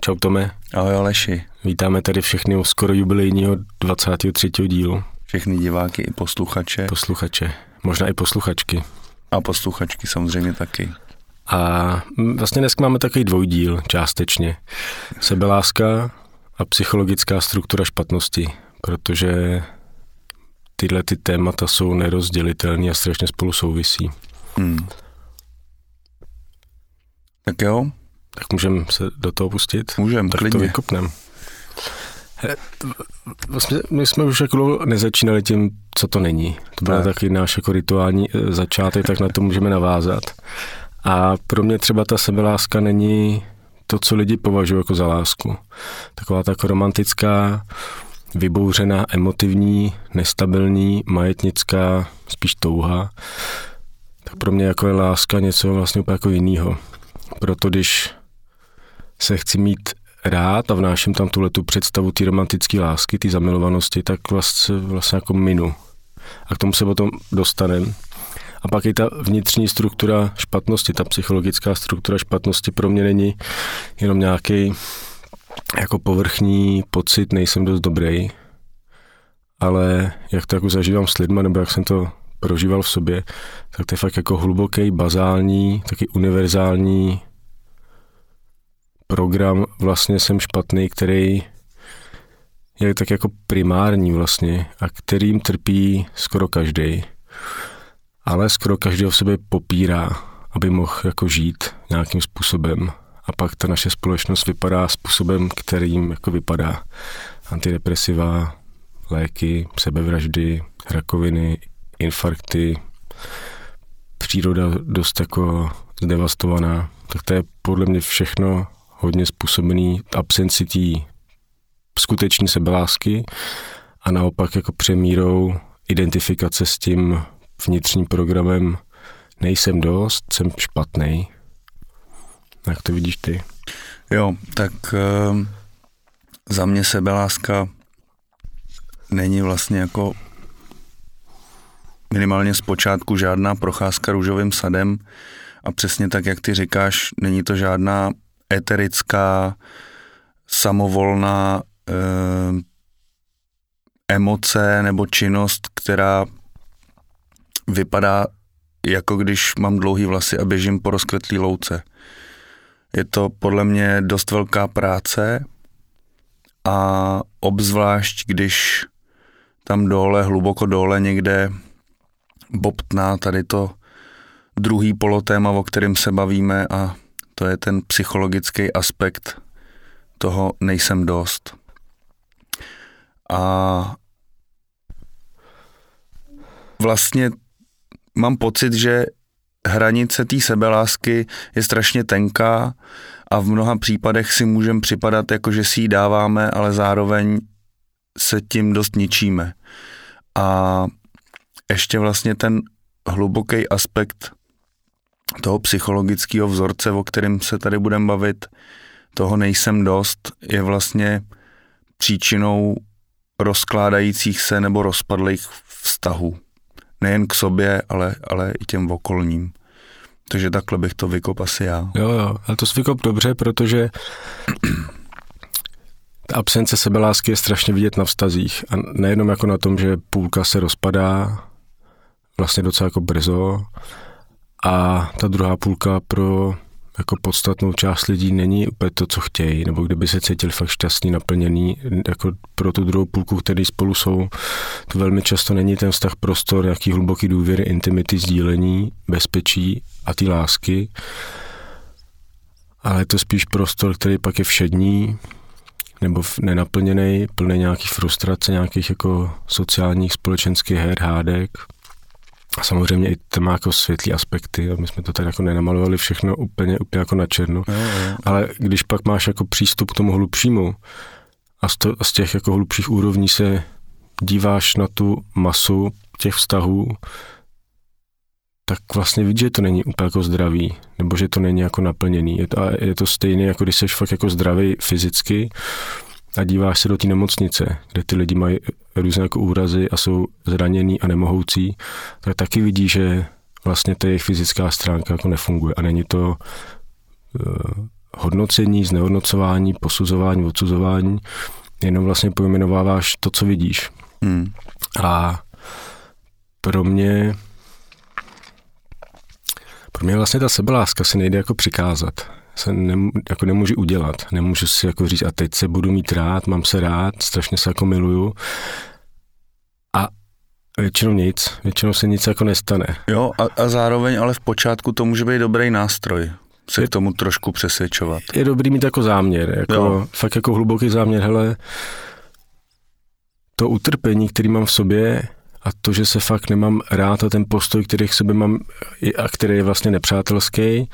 Čau Tome. Ahoj Aleši. Vítáme tady všechny u skoro jubilejního 23. dílu. Všechny diváky i posluchače. Posluchače, možná i posluchačky. A posluchačky samozřejmě taky. A vlastně dneska máme takový dvojdíl částečně. Sebeláska a psychologická struktura špatnosti, protože tyhle ty témata jsou nerozdělitelné a strašně spolu souvisí. Hmm. Tak jo. Tak můžeme se do toho pustit? Můžeme, klidně. to vykopnem. Vlastně my jsme už jako nezačínali tím, co to není. To byl taky náš jako rituální eh, začátek, tak na to můžeme navázat. A pro mě třeba ta sebeláska není to, co lidi považují jako za lásku. Taková tak romantická, vybouřená, emotivní, nestabilní, majetnická, spíš touha. Tak pro mě jako je láska něco vlastně úplně jako jiného. Proto když se chci mít rád a vnáším tam tuhle tu představu té romantické lásky, té zamilovanosti, tak vlastně, vlastně jako minu. A k tomu se potom dostaneme. A pak i ta vnitřní struktura špatnosti, ta psychologická struktura špatnosti pro mě není jenom nějaký jako povrchní pocit, nejsem dost dobrý, ale jak to jako zažívám s lidmi, nebo jak jsem to prožíval v sobě, tak to je fakt jako hluboký, bazální, taky univerzální program vlastně jsem špatný, který je tak jako primární vlastně a kterým trpí skoro každý. Ale skoro každý v sobě popírá, aby mohl jako žít nějakým způsobem. A pak ta naše společnost vypadá způsobem, kterým jako vypadá. Antidepresiva, léky, sebevraždy, rakoviny, infarkty, příroda dost jako zdevastovaná. Tak to je podle mě všechno hodně způsobený absenci té skutečné sebelásky a naopak jako přemírou identifikace s tím vnitřním programem nejsem dost, jsem špatný. Jak to vidíš ty? Jo, tak uh, za mě sebeláska není vlastně jako minimálně z počátku žádná procházka růžovým sadem a přesně tak, jak ty říkáš, není to žádná eterická, samovolná e, emoce nebo činnost, která vypadá jako když mám dlouhý vlasy a běžím po rozkvetlý louce. Je to podle mě dost velká práce a obzvlášť, když tam dole, hluboko dole někde bobtná tady to druhý polotéma, o kterém se bavíme a to je ten psychologický aspekt toho nejsem dost. A vlastně mám pocit, že hranice té sebelásky je strašně tenká a v mnoha případech si můžeme připadat jako, že si ji dáváme, ale zároveň se tím dost ničíme. A ještě vlastně ten hluboký aspekt toho psychologického vzorce, o kterém se tady budeme bavit, toho nejsem dost, je vlastně příčinou rozkládajících se nebo rozpadlých vztahů. Nejen k sobě, ale, ale i těm okolním. Takže takhle bych to vykop asi já. Jo, jo, ale to vykop dobře, protože ta absence sebelásky je strašně vidět na vztazích. A nejenom jako na tom, že půlka se rozpadá vlastně docela jako brzo, a ta druhá půlka pro jako podstatnou část lidí není úplně to, co chtějí, nebo kdyby se cítili fakt šťastný, naplněný, jako pro tu druhou půlku, který spolu jsou, to velmi často není ten vztah prostor, jaký hluboký důvěry, intimity, sdílení, bezpečí a ty lásky, ale je to spíš prostor, který pak je všední, nebo nenaplněný, plný nějakých frustrace, nějakých jako sociálních, společenských her, hádek, a samozřejmě i to má jako světlý aspekty a my jsme to tady jako nenamalovali všechno úplně, úplně jako na černo. Jo, jo. Ale když pak máš jako přístup k tomu hlubšímu a z, to, z těch jako hlubších úrovní se díváš na tu masu těch vztahů, tak vlastně vidíš, že to není úplně jako zdravý, nebo že to není jako naplněný. Je to, je to stejné, jako když jsi fakt jako zdravý fyzicky, a díváš se do té nemocnice, kde ty lidi mají různé jako úrazy a jsou zranění a nemohoucí, tak taky vidí, že vlastně ta jejich fyzická stránka jako nefunguje a není to uh, hodnocení, znehodnocování, posuzování, odsuzování, jenom vlastně pojmenováváš to, co vidíš. Hmm. A pro mě pro mě vlastně ta sebeláska si nejde jako přikázat. Se nem, jako nemůžu udělat. Nemůžu si jako říct, a teď se budu mít rád, mám se rád, strašně se jako miluju. A většinou nic. Většinou se nic jako nestane. Jo, a, a zároveň ale v počátku to může být dobrý nástroj se je, k tomu trošku přesvědčovat. Je dobrý mít jako záměr, jako, jo. fakt jako hluboký záměr, hele, to utrpení, který mám v sobě, a to, že se fakt nemám rád a ten postoj, který k sobě mám a který je vlastně nepřátelský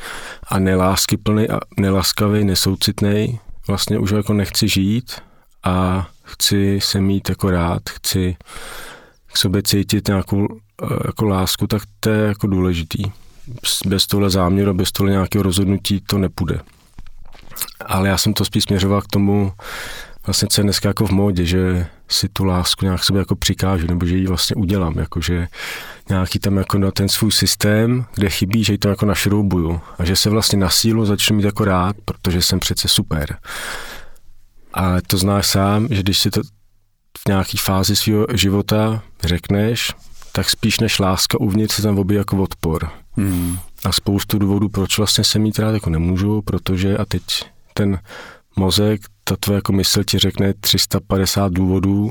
a neláskyplný a nelaskavý, nesoucitný, vlastně už jako nechci žít a chci se mít jako rád, chci k sobě cítit nějakou eh, jako lásku, tak to je jako důležitý. Bez tohle záměru, bez tohle nějakého rozhodnutí to nepůjde. Ale já jsem to spíš směřoval k tomu, vlastně co je dneska jako v módě, že si tu lásku nějak sobě jako přikážu, nebo že ji vlastně udělám, jakože nějaký tam jako na ten svůj systém, kde chybí, že ji to jako našroubuju a že se vlastně na sílu začnu mít jako rád, protože jsem přece super. Ale to znáš sám, že když si to v nějaký fázi svého života řekneš, tak spíš než láska uvnitř se tam objeví jako odpor. Hmm. A spoustu důvodů, proč vlastně se mít rád jako nemůžu, protože a teď ten mozek, ta tvoje jako mysl ti řekne 350 důvodů,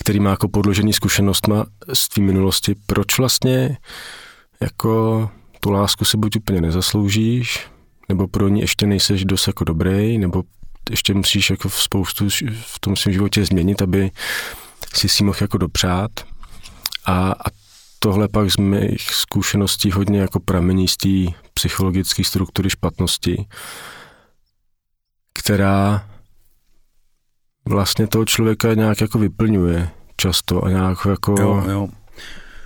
který má jako podložený zkušenostma z tvý minulosti, proč vlastně jako tu lásku si buď úplně nezasloužíš, nebo pro ní ještě nejseš dost jako dobrý, nebo ještě musíš jako v spoustu v tom svém životě změnit, aby si si mohl jako dopřát. A, a tohle pak z mých zkušeností hodně jako pramení z té psychologické struktury špatnosti, která vlastně toho člověka nějak jako vyplňuje často a nějak jako... Jo, jo.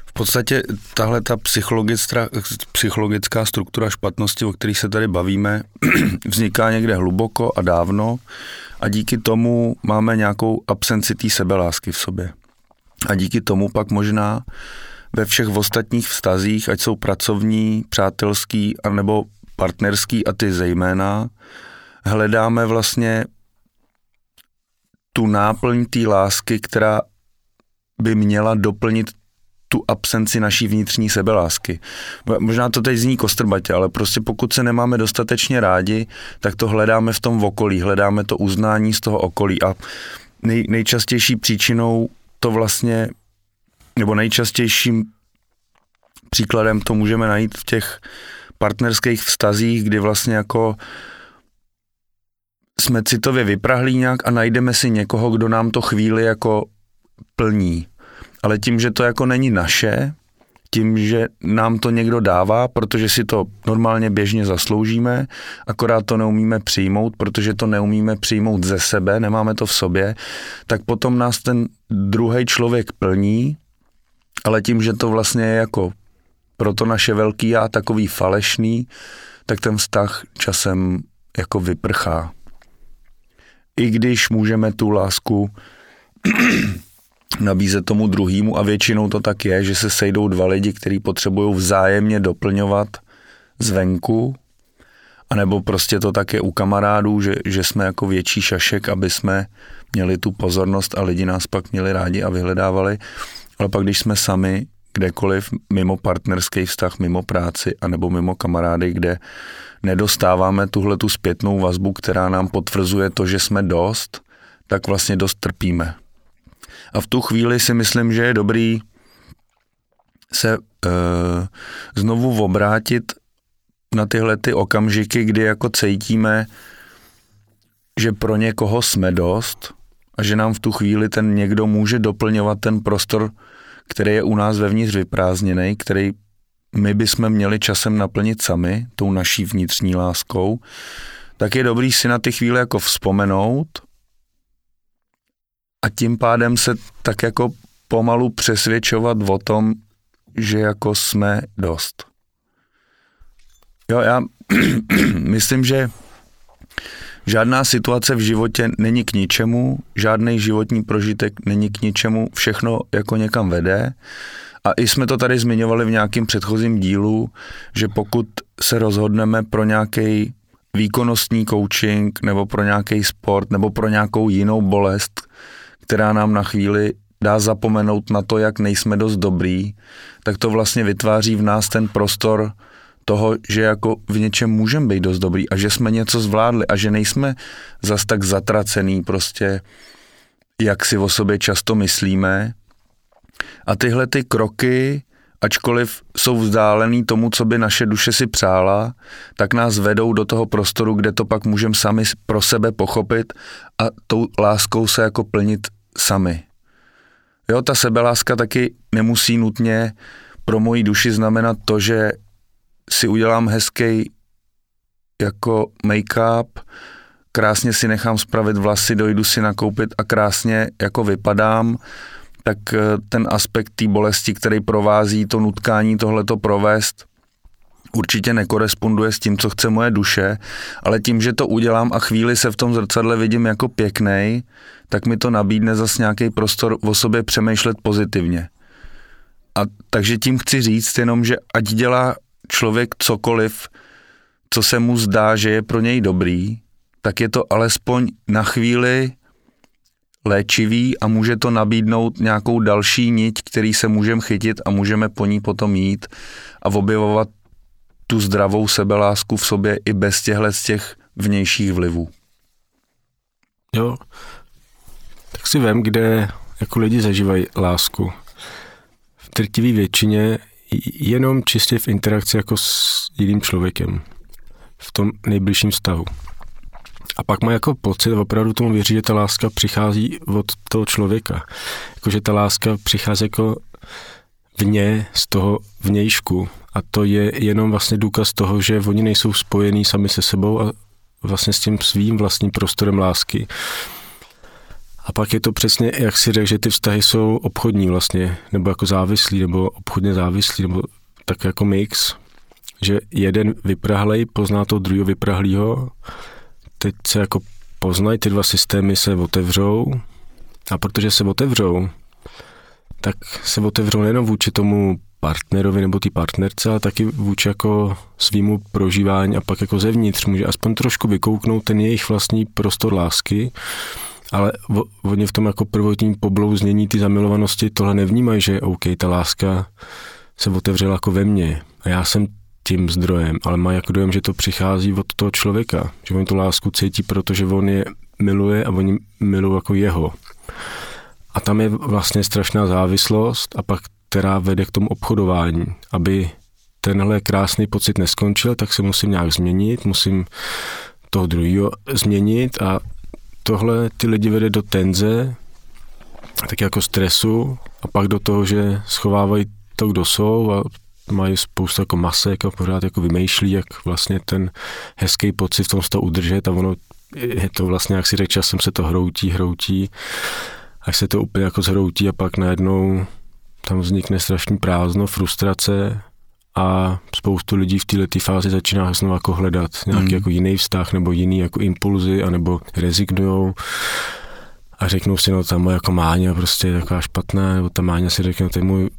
V podstatě tahle ta psychologická, psychologická struktura špatnosti, o které se tady bavíme, vzniká někde hluboko a dávno a díky tomu máme nějakou absenci té sebelásky v sobě. A díky tomu pak možná ve všech ostatních vztazích, ať jsou pracovní, přátelský, anebo partnerský a ty zejména, hledáme vlastně tu náplň té lásky, která by měla doplnit tu absenci naší vnitřní sebelásky. Možná to teď zní kostrbatě, ale prostě pokud se nemáme dostatečně rádi, tak to hledáme v tom okolí, hledáme to uznání z toho okolí a nej, nejčastější příčinou to vlastně, nebo nejčastějším příkladem to můžeme najít v těch partnerských vztazích, kdy vlastně jako uh, jsme citově vyprahlí nějak a najdeme si někoho, kdo nám to chvíli jako plní. Ale tím, že to jako není naše, tím, že nám to někdo dává, protože si to normálně běžně zasloužíme, akorát to neumíme přijmout, protože to neumíme přijmout ze sebe, nemáme to v sobě, tak potom nás ten druhý člověk plní, ale tím, že to vlastně je jako pro to naše velký já takový falešný, tak ten vztah časem jako vyprchá i když můžeme tu lásku nabízet tomu druhému a většinou to tak je, že se sejdou dva lidi, kteří potřebují vzájemně doplňovat zvenku, anebo prostě to tak je u kamarádů, že, že jsme jako větší šašek, aby jsme měli tu pozornost a lidi nás pak měli rádi a vyhledávali. Ale pak, když jsme sami kdekoliv mimo partnerský vztah, mimo práci anebo mimo kamarády, kde nedostáváme tuhle tu zpětnou vazbu, která nám potvrzuje to, že jsme dost, tak vlastně dost trpíme. A v tu chvíli si myslím, že je dobrý se e, znovu obrátit na tyhle ty okamžiky, kdy jako cítíme, že pro někoho jsme dost a že nám v tu chvíli ten někdo může doplňovat ten prostor, který je u nás vevnitř vyprázdněný, který my bychom měli časem naplnit sami, tou naší vnitřní láskou, tak je dobrý si na ty chvíle jako vzpomenout a tím pádem se tak jako pomalu přesvědčovat o tom, že jako jsme dost. Jo, já myslím, že žádná situace v životě není k ničemu, žádný životní prožitek není k ničemu, všechno jako někam vede. A i jsme to tady zmiňovali v nějakém předchozím dílu, že pokud se rozhodneme pro nějaký výkonnostní coaching nebo pro nějaký sport nebo pro nějakou jinou bolest, která nám na chvíli dá zapomenout na to, jak nejsme dost dobrý, tak to vlastně vytváří v nás ten prostor toho, že jako v něčem můžeme být dost dobrý a že jsme něco zvládli a že nejsme zas tak zatracený prostě, jak si o sobě často myslíme. A tyhle ty kroky, ačkoliv jsou vzdálený tomu, co by naše duše si přála, tak nás vedou do toho prostoru, kde to pak můžeme sami pro sebe pochopit a tou láskou se jako plnit sami. Jo, ta sebeláska taky nemusí nutně pro moji duši znamenat to, že si udělám hezký jako make-up, krásně si nechám spravit vlasy, dojdu si nakoupit a krásně jako vypadám, tak eh, ten aspekt té bolesti, který provází to nutkání tohleto provést, určitě nekoresponduje s tím, co chce moje duše, ale tím, že to udělám a chvíli se v tom zrcadle vidím jako pěknej, tak mi to nabídne zase nějaký prostor o sobě přemýšlet pozitivně. A takže tím chci říct jenom, že ať dělá člověk cokoliv, co se mu zdá, že je pro něj dobrý, tak je to alespoň na chvíli léčivý a může to nabídnout nějakou další niť, který se můžeme chytit a můžeme po ní potom jít a objevovat tu zdravou sebelásku v sobě i bez těchhle z těch vnějších vlivů. Jo, tak si vem, kde jako lidi zažívají lásku. V trtivé většině jenom čistě v interakci jako s jiným člověkem. V tom nejbližším vztahu. A pak má jako pocit, opravdu tomu věří, že ta láska přichází od toho člověka. Jako, že ta láska přichází jako vně z toho vnějšku. A to je jenom vlastně důkaz toho, že oni nejsou spojení sami se sebou a vlastně s tím svým vlastním prostorem lásky. A pak je to přesně, jak si řekl, že ty vztahy jsou obchodní vlastně, nebo jako závislí, nebo obchodně závislí, nebo tak jako mix, že jeden vyprahlej pozná toho druhého vyprahlýho, teď se jako poznají, ty dva systémy se otevřou a protože se otevřou, tak se otevřou nejenom vůči tomu partnerovi nebo ty partnerce, ale taky vůči jako svýmu prožívání a pak jako zevnitř může aspoň trošku vykouknout ten jejich vlastní prostor lásky ale oni v tom jako prvotním poblouznění ty zamilovanosti tohle nevnímají, že OK, ta láska se otevřela jako ve mně a já jsem tím zdrojem, ale má jako dojem, že to přichází od toho člověka, že oni tu lásku cítí, protože on je miluje a oni milují jako jeho. A tam je vlastně strašná závislost a pak která vede k tomu obchodování. Aby tenhle krásný pocit neskončil, tak se musím nějak změnit, musím toho druhého změnit a tohle ty lidi vede do tenze, tak jako stresu a pak do toho, že schovávají to, kdo jsou a mají spoustu jako masek a pořád jako vymýšlí, jak vlastně ten hezký pocit v tom z toho udržet a ono je to vlastně, jak si řekl, časem se to hroutí, hroutí, až se to úplně jako zhroutí a pak najednou tam vznikne strašný prázdno, frustrace a spoustu lidí v této fázi začíná znovu jako hledat nějaký mm. jako jiný vztah nebo jiný jako impulzy, anebo rezignujou a řeknou si, no ta moje jako máňa prostě je taková špatná, nebo ta máňa si řekne, ten můj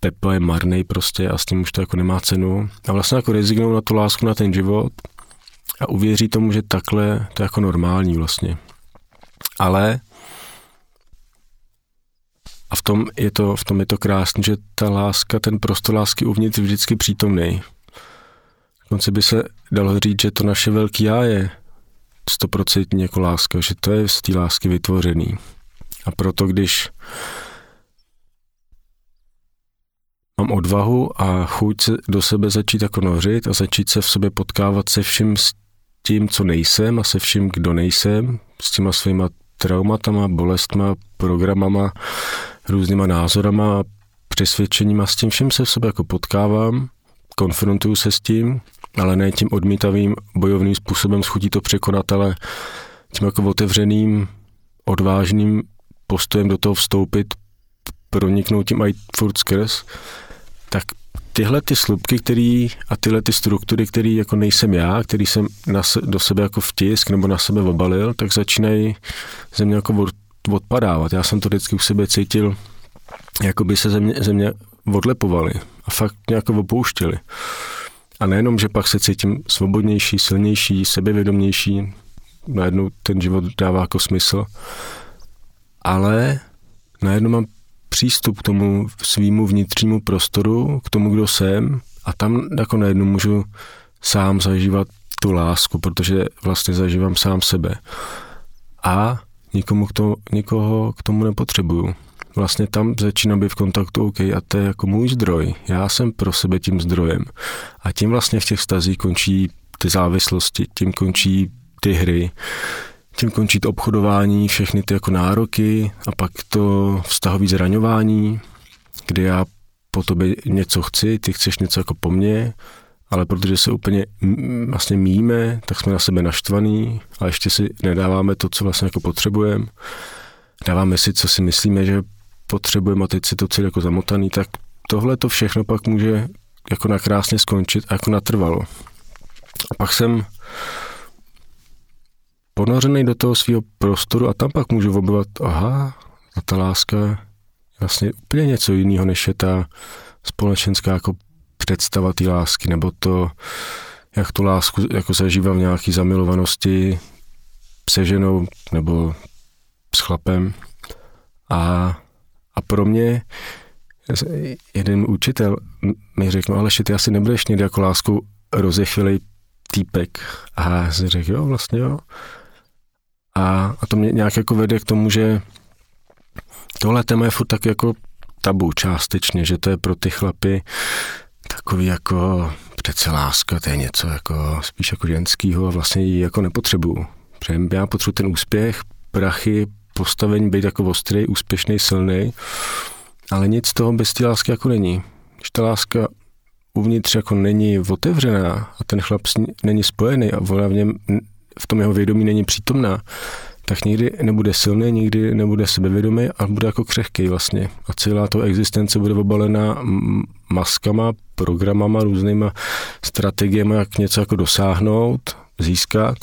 Pepa je marný prostě a s tím už to jako nemá cenu. A vlastně jako rezignou na tu lásku, na ten život a uvěří tomu, že takhle to je jako normální vlastně. Ale a v tom je to, v tom je to krásné, že ta láska, ten prostor lásky uvnitř je vždycky přítomný. Dokonce by se dalo říct, že to naše velký já je stoprocentně jako láska, že to je z té lásky vytvořený. A proto, když mám odvahu a chuť se do sebe začít jako nořit a začít se v sobě potkávat se vším s tím, co nejsem a se vším, kdo nejsem, s těma svýma traumatama, bolestma, programama, různýma názorama, přesvědčeníma, s tím všem se v sobě jako potkávám, konfrontuju se s tím, ale ne tím odmítavým bojovným způsobem schutí to překonat, ale tím jako otevřeným, odvážným postojem do toho vstoupit, proniknout tím i furt skrz, tak tyhle ty slupky který, a tyhle ty struktury, které jako nejsem já, který jsem na, do sebe jako vtisk nebo na sebe obalil, tak začínají ze mě jako odpadávat. Já jsem to vždycky u sebe cítil, jako by se země, země odlepovaly a fakt nějak opouštěli. A nejenom, že pak se cítím svobodnější, silnější, sebevědomější, najednou ten život dává jako smysl, ale najednou mám přístup k tomu svýmu vnitřnímu prostoru, k tomu, kdo jsem a tam jako najednou můžu sám zažívat tu lásku, protože vlastně zažívám sám sebe. A nikomu k to, nikoho k tomu nepotřebuju. Vlastně tam začínám být v kontaktu, OK, a to je jako můj zdroj. Já jsem pro sebe tím zdrojem. A tím vlastně v těch stazích končí ty závislosti, tím končí ty hry, tím končí to obchodování, všechny ty jako nároky a pak to vztahový zraňování, kdy já po tobě něco chci, ty chceš něco jako po mně, ale protože se úplně vlastně míme, tak jsme na sebe naštvaný a ještě si nedáváme to, co vlastně jako potřebujeme. Dáváme si, co si myslíme, že potřebujeme a teď si to celé jako zamotaný, tak tohle to všechno pak může jako nakrásně skončit a jako natrvalo. A pak jsem ponořený do toho svého prostoru a tam pak můžu objevovat, aha, ta láska je vlastně úplně něco jiného, než je ta společenská jako představa té lásky, nebo to, jak tu lásku jako zažívám v nějaký zamilovanosti se ženou nebo s chlapem. A, a pro mě jeden učitel mi řekl, no ale ty asi nebudeš někdy jako lásku rozechvělej týpek. A já si řekl, jo, vlastně jo. A, a to mě nějak jako vede k tomu, že tohle téma je furt tak jako tabu částečně, že to je pro ty chlapy takový jako přece láska, to je něco jako spíš jako ženskýho a vlastně ji jako nepotřebuju. Protože já potřebuji ten úspěch, prachy, postavení, být jako ostrý, úspěšný, silný, ale nic z toho bez té lásky jako není. Když ta láska uvnitř jako není otevřená a ten chlap není spojený a ona v něm v tom jeho vědomí není přítomná, tak nikdy nebude silný, nikdy nebude sebevědomý a bude jako křehký vlastně. A celá to existence bude obalená maskama, programama, různýma strategiemi, jak něco jako dosáhnout, získat.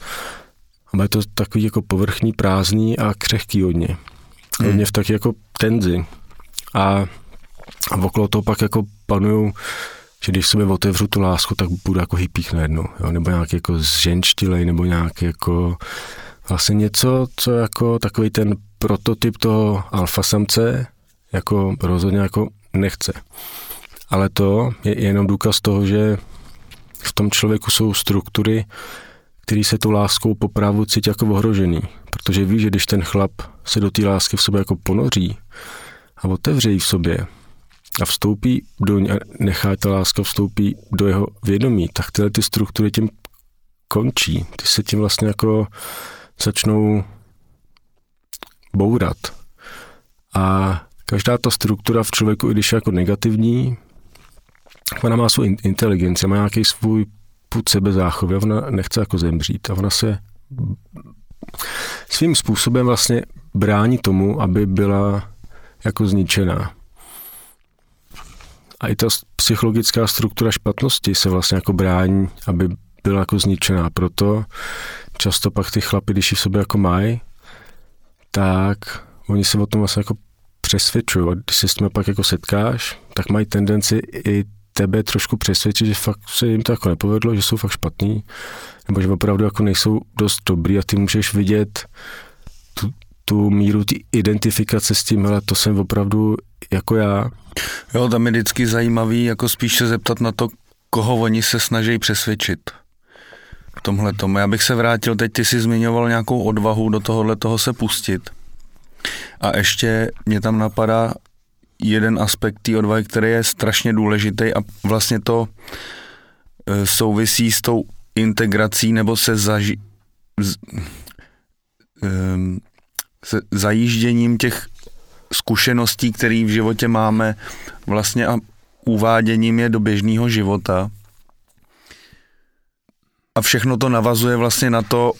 A bude to takový jako povrchní, prázdný a křehký hodně. Hmm. Hodně v taky jako tenzi. A, a okolo toho pak jako panují že když sobě otevřu tu lásku, tak budu jako hypík najednou, jo? nebo nějak jako zženštilej, nebo nějak jako vlastně něco, co jako takový ten prototyp toho alfa samce jako rozhodně jako nechce. Ale to je jenom důkaz toho, že v tom člověku jsou struktury, který se tou láskou po právu cítí jako ohrožený. Protože ví, že když ten chlap se do té lásky v sobě jako ponoří a otevře ji v sobě, a vstoupí do ní a nechá ta láska vstoupí do jeho vědomí, tak tyhle ty struktury tím končí. Ty se tím vlastně jako začnou bourat. A každá ta struktura v člověku, i když je jako negativní, ona má svou inteligenci, má nějaký svůj půd sebezáchovy, ona nechce jako zemřít a ona se svým způsobem vlastně brání tomu, aby byla jako zničená. A i ta psychologická struktura špatnosti se vlastně jako brání, aby byla jako zničená. Proto často pak ty chlapy, když ji v sobě jako mají, tak oni se o tom vlastně jako přesvědčují. A když se s tím pak jako setkáš, tak mají tendenci i tebe trošku přesvědčit, že fakt se jim to jako nepovedlo, že jsou fakt špatný, nebo že opravdu jako nejsou dost dobrý a ty můžeš vidět tu, tu míru ty identifikace s tím, ale to jsem opravdu jako já. Jo, tam je vždycky zajímavý, jako spíš se zeptat na to, koho oni se snaží přesvědčit. V tomhle tomu. Já bych se vrátil, teď ty si zmiňoval nějakou odvahu do tohohle toho se pustit. A ještě mě tam napadá jeden aspekt té odvahy, který je strašně důležitý a vlastně to e, souvisí s tou integrací nebo se, zaži, z, se zajížděním těch zkušeností, které v životě máme vlastně a uváděním je do běžného života. A všechno to navazuje vlastně na to,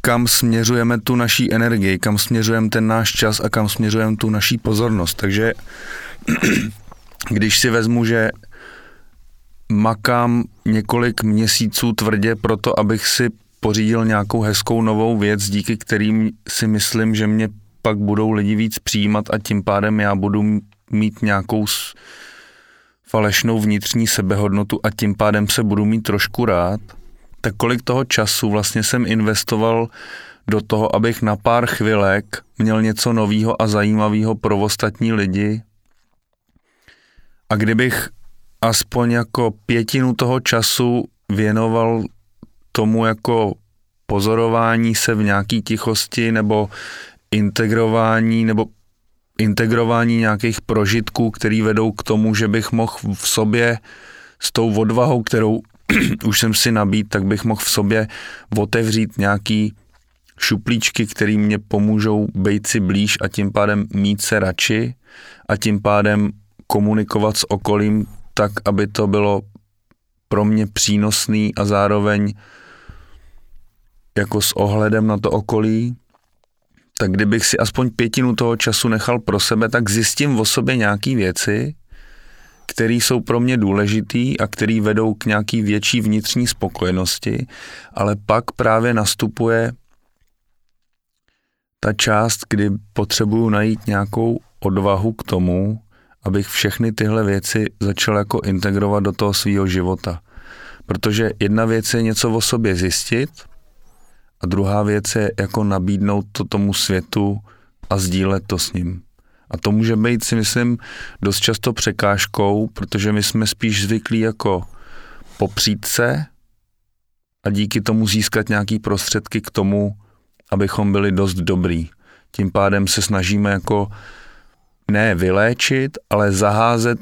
kam směřujeme tu naší energii, kam směřujeme ten náš čas a kam směřujeme tu naší pozornost. Takže když si vezmu, že makám několik měsíců tvrdě pro to, abych si pořídil nějakou hezkou novou věc, díky kterým si myslím, že mě pak budou lidi víc přijímat a tím pádem já budu mít nějakou falešnou vnitřní sebehodnotu a tím pádem se budu mít trošku rád, tak kolik toho času vlastně jsem investoval do toho, abych na pár chvilek měl něco nového a zajímavého pro ostatní lidi. A kdybych aspoň jako pětinu toho času věnoval tomu jako pozorování se v nějaký tichosti nebo integrování nebo integrování nějakých prožitků, které vedou k tomu, že bych mohl v sobě s tou odvahou, kterou už jsem si nabít, tak bych mohl v sobě otevřít nějaký šuplíčky, které mě pomůžou být si blíž a tím pádem mít se radši a tím pádem komunikovat s okolím tak, aby to bylo pro mě přínosný a zároveň jako s ohledem na to okolí, tak kdybych si aspoň pětinu toho času nechal pro sebe, tak zjistím o sobě nějaké věci, které jsou pro mě důležitý a které vedou k nějaký větší vnitřní spokojenosti, ale pak právě nastupuje ta část, kdy potřebuju najít nějakou odvahu k tomu, abych všechny tyhle věci začal jako integrovat do toho svého života. Protože jedna věc je něco o sobě zjistit a druhá věc je jako nabídnout to tomu světu a sdílet to s ním. A to může být, si myslím, dost často překážkou, protože my jsme spíš zvyklí jako popřít se a díky tomu získat nějaký prostředky k tomu, abychom byli dost dobrý. Tím pádem se snažíme jako ne vyléčit, ale zaházet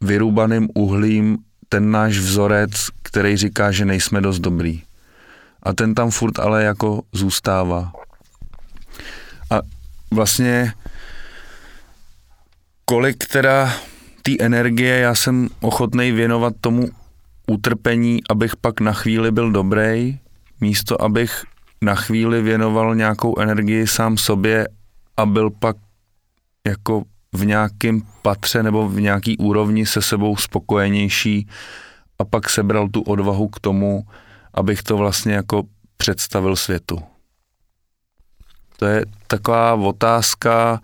vyrúbaným uhlím ten náš vzorec, který říká, že nejsme dost dobrý. A ten tam furt ale jako zůstává. A vlastně kolik teda té energie já jsem ochotný věnovat tomu utrpení, abych pak na chvíli byl dobrý, místo abych na chvíli věnoval nějakou energii sám sobě a byl pak jako v nějakém patře nebo v nějaký úrovni se sebou spokojenější a pak sebral tu odvahu k tomu, abych to vlastně jako představil světu. To je taková otázka,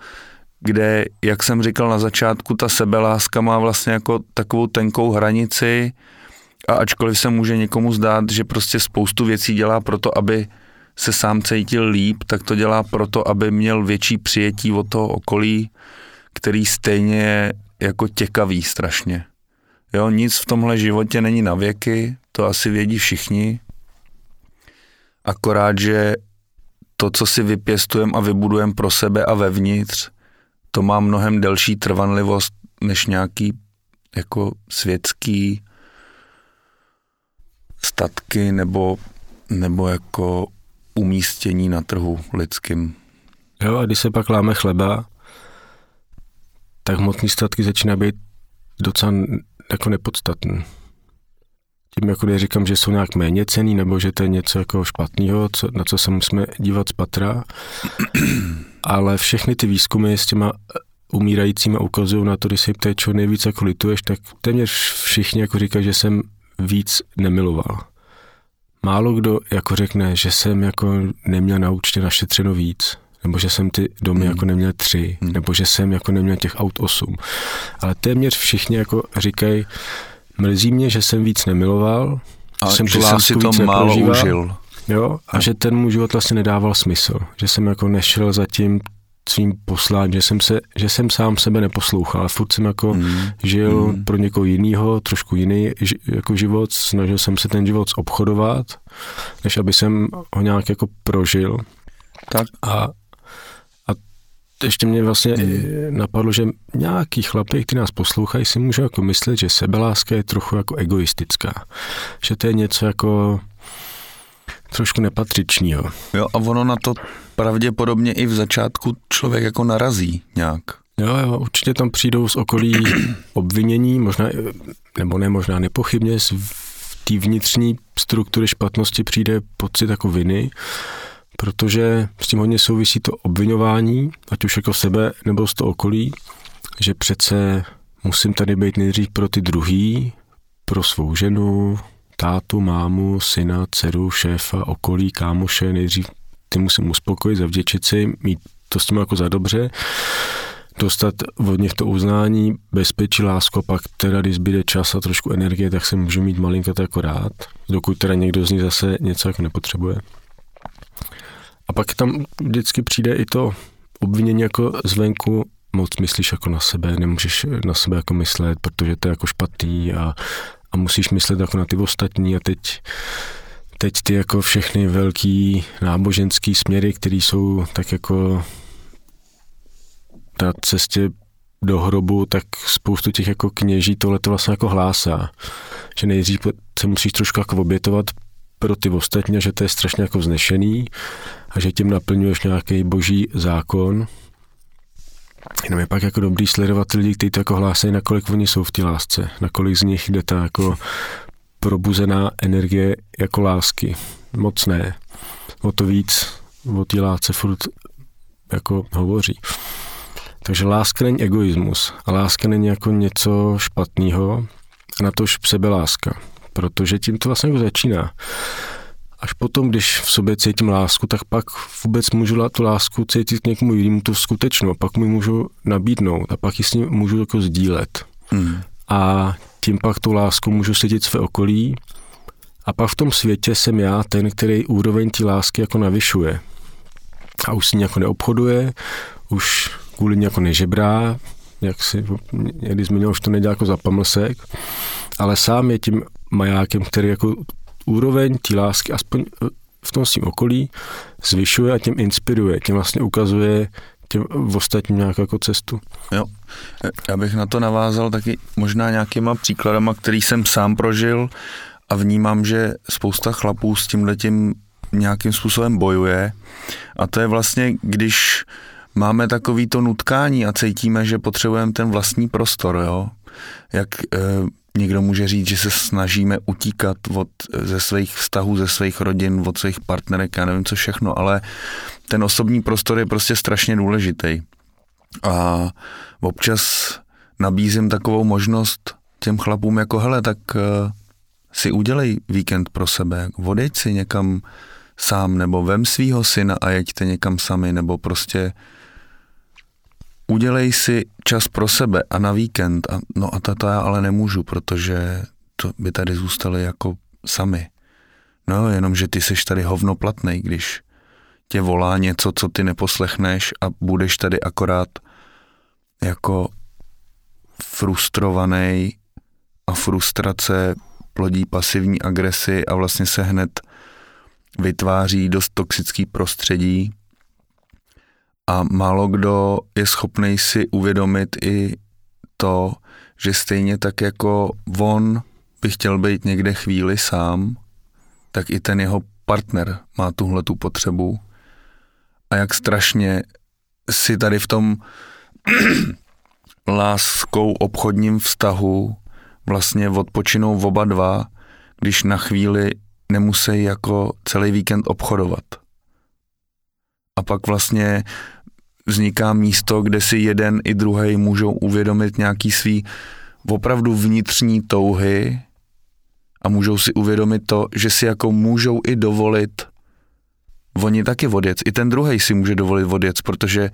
kde, jak jsem říkal na začátku, ta sebeláska má vlastně jako takovou tenkou hranici a ačkoliv se může někomu zdát, že prostě spoustu věcí dělá proto, aby se sám cítil líp, tak to dělá proto, aby měl větší přijetí od toho okolí, který stejně je jako těkavý strašně. Jo, nic v tomhle životě není na věky, to asi vědí všichni. Akorát, že to, co si vypěstujeme a vybudujeme pro sebe a vevnitř, to má mnohem delší trvanlivost než nějaký jako světský statky nebo, nebo jako umístění na trhu lidským. Jo, a když se pak láme chleba, tak hmotné statky začíná být docela jako nepodstatný. Tím jako neříkám, že jsou nějak méně cený, nebo že to je něco jako špatného, na co se musíme dívat z patra, ale všechny ty výzkumy s těma umírajícíma ukazují na to, když se ptají, čo nejvíc jako lituješ, tak téměř všichni jako říkají, že jsem víc nemiloval. Málo kdo jako řekne, že jsem jako neměl na účtě našetřeno víc, nebo že jsem ty domy hmm. jako neměl tři, hmm. nebo že jsem jako neměl těch aut osm. Ale téměř všichni jako říkají, mrzí mě, že jsem víc nemiloval, a jsem že jsem si to málo užil. Jo, a že ten můj život vlastně nedával smysl, že jsem jako nešel za tím svým posláním, že jsem, se, že jsem sám sebe neposlouchal, ale furt jsem jako mm. žil mm. pro někoho jiného, trošku jiný jako život, snažil jsem se ten život obchodovat, než aby jsem ho nějak jako prožil. Tak. A ještě mě vlastně mm. napadlo, že nějaký chlapy, kteří nás poslouchají, si můžou jako myslet, že sebeláska je trochu jako egoistická. Že to je něco jako trošku nepatřičného. Jo, a ono na to pravděpodobně i v začátku člověk jako narazí nějak. Jo, jo, určitě tam přijdou z okolí obvinění, možná, nebo ne možná nepochybně, z té vnitřní struktury špatnosti přijde pocit jako viny protože s tím hodně souvisí to obvinování, ať už jako sebe nebo z toho okolí, že přece musím tady být nejdřív pro ty druhý, pro svou ženu, tátu, mámu, syna, dceru, šéfa, okolí, kámoše, nejdřív ty musím uspokojit, zavděčit si, mít to s tím jako za dobře, dostat od nich to uznání, bezpečí, lásku, pak teda, když zbyde čas a trošku energie, tak se může mít malinko to jako rád, dokud teda někdo z nich zase něco jako nepotřebuje. A pak tam vždycky přijde i to obvinění jako zvenku, moc myslíš jako na sebe, nemůžeš na sebe jako myslet, protože to je jako špatný a, a musíš myslet jako na ty ostatní a teď teď ty jako všechny velký náboženský směry, které jsou tak jako na cestě do hrobu, tak spoustu těch jako kněží tohle to vlastně jako hlásá. Že nejdřív se musíš trošku jako obětovat pro ty ostatní, že to je strašně jako vznešený a že tím naplňuješ nějaký boží zákon. Jenom je pak jako dobrý sledovat lidi, kteří to jako hlásají, nakolik oni jsou v té lásce, nakolik z nich jde ta jako probuzená energie jako lásky. Moc ne. O to víc o té lásce furt jako hovoří. Takže láska není egoismus a láska není jako něco špatného a na tož sebeláska, protože tím to vlastně začíná. Až potom, když v sobě cítím lásku, tak pak vůbec můžu tu lásku cítit k někomu jinému tu skutečnou, pak mi můžu nabídnout a pak ji s ním můžu jako sdílet. Hmm. A tím pak tu lásku můžu cítit své okolí a pak v tom světě jsem já ten, který úroveň té lásky jako navyšuje. A už s ní jako neobchoduje, už kvůli ní jako nežebrá, jak si někdy zmiňoval, už to nedělá jako za pamlsek, ale sám je tím majákem, který jako úroveň té lásky, aspoň v tom svým okolí, zvyšuje a tím inspiruje, tím vlastně ukazuje těm ostatním nějakou jako cestu. Jo, já bych na to navázal taky možná nějakýma příkladama, který jsem sám prožil a vnímám, že spousta chlapů s tím letím nějakým způsobem bojuje a to je vlastně, když máme takový to nutkání a cítíme, že potřebujeme ten vlastní prostor, jo? Jak e, někdo může říct, že se snažíme utíkat od, ze svých vztahů, ze svých rodin, od svých partnerek, já nevím co všechno, ale ten osobní prostor je prostě strašně důležitý. A občas nabízím takovou možnost těm chlapům jako hele, tak uh, si udělej víkend pro sebe, odeď si někam sám, nebo vem svýho syna a jeďte někam sami, nebo prostě udělej si čas pro sebe a na víkend. A, no a to já ale nemůžu, protože to by tady zůstali jako sami. No, jenom, že ty seš tady hovnoplatnej, když tě volá něco, co ty neposlechneš a budeš tady akorát jako frustrovaný a frustrace plodí pasivní agresi a vlastně se hned vytváří dost toxický prostředí a málo kdo je schopný si uvědomit i to, že stejně tak jako on by chtěl být někde chvíli sám, tak i ten jeho partner má tuhle tu potřebu a jak strašně si tady v tom láskou obchodním vztahu vlastně odpočinou oba dva, když na chvíli nemusí jako celý víkend obchodovat. A pak vlastně vzniká místo, kde si jeden i druhý můžou uvědomit nějaký svý opravdu vnitřní touhy a můžou si uvědomit to, že si jako můžou i dovolit oni taky odjec. I ten druhý si může dovolit odjec, protože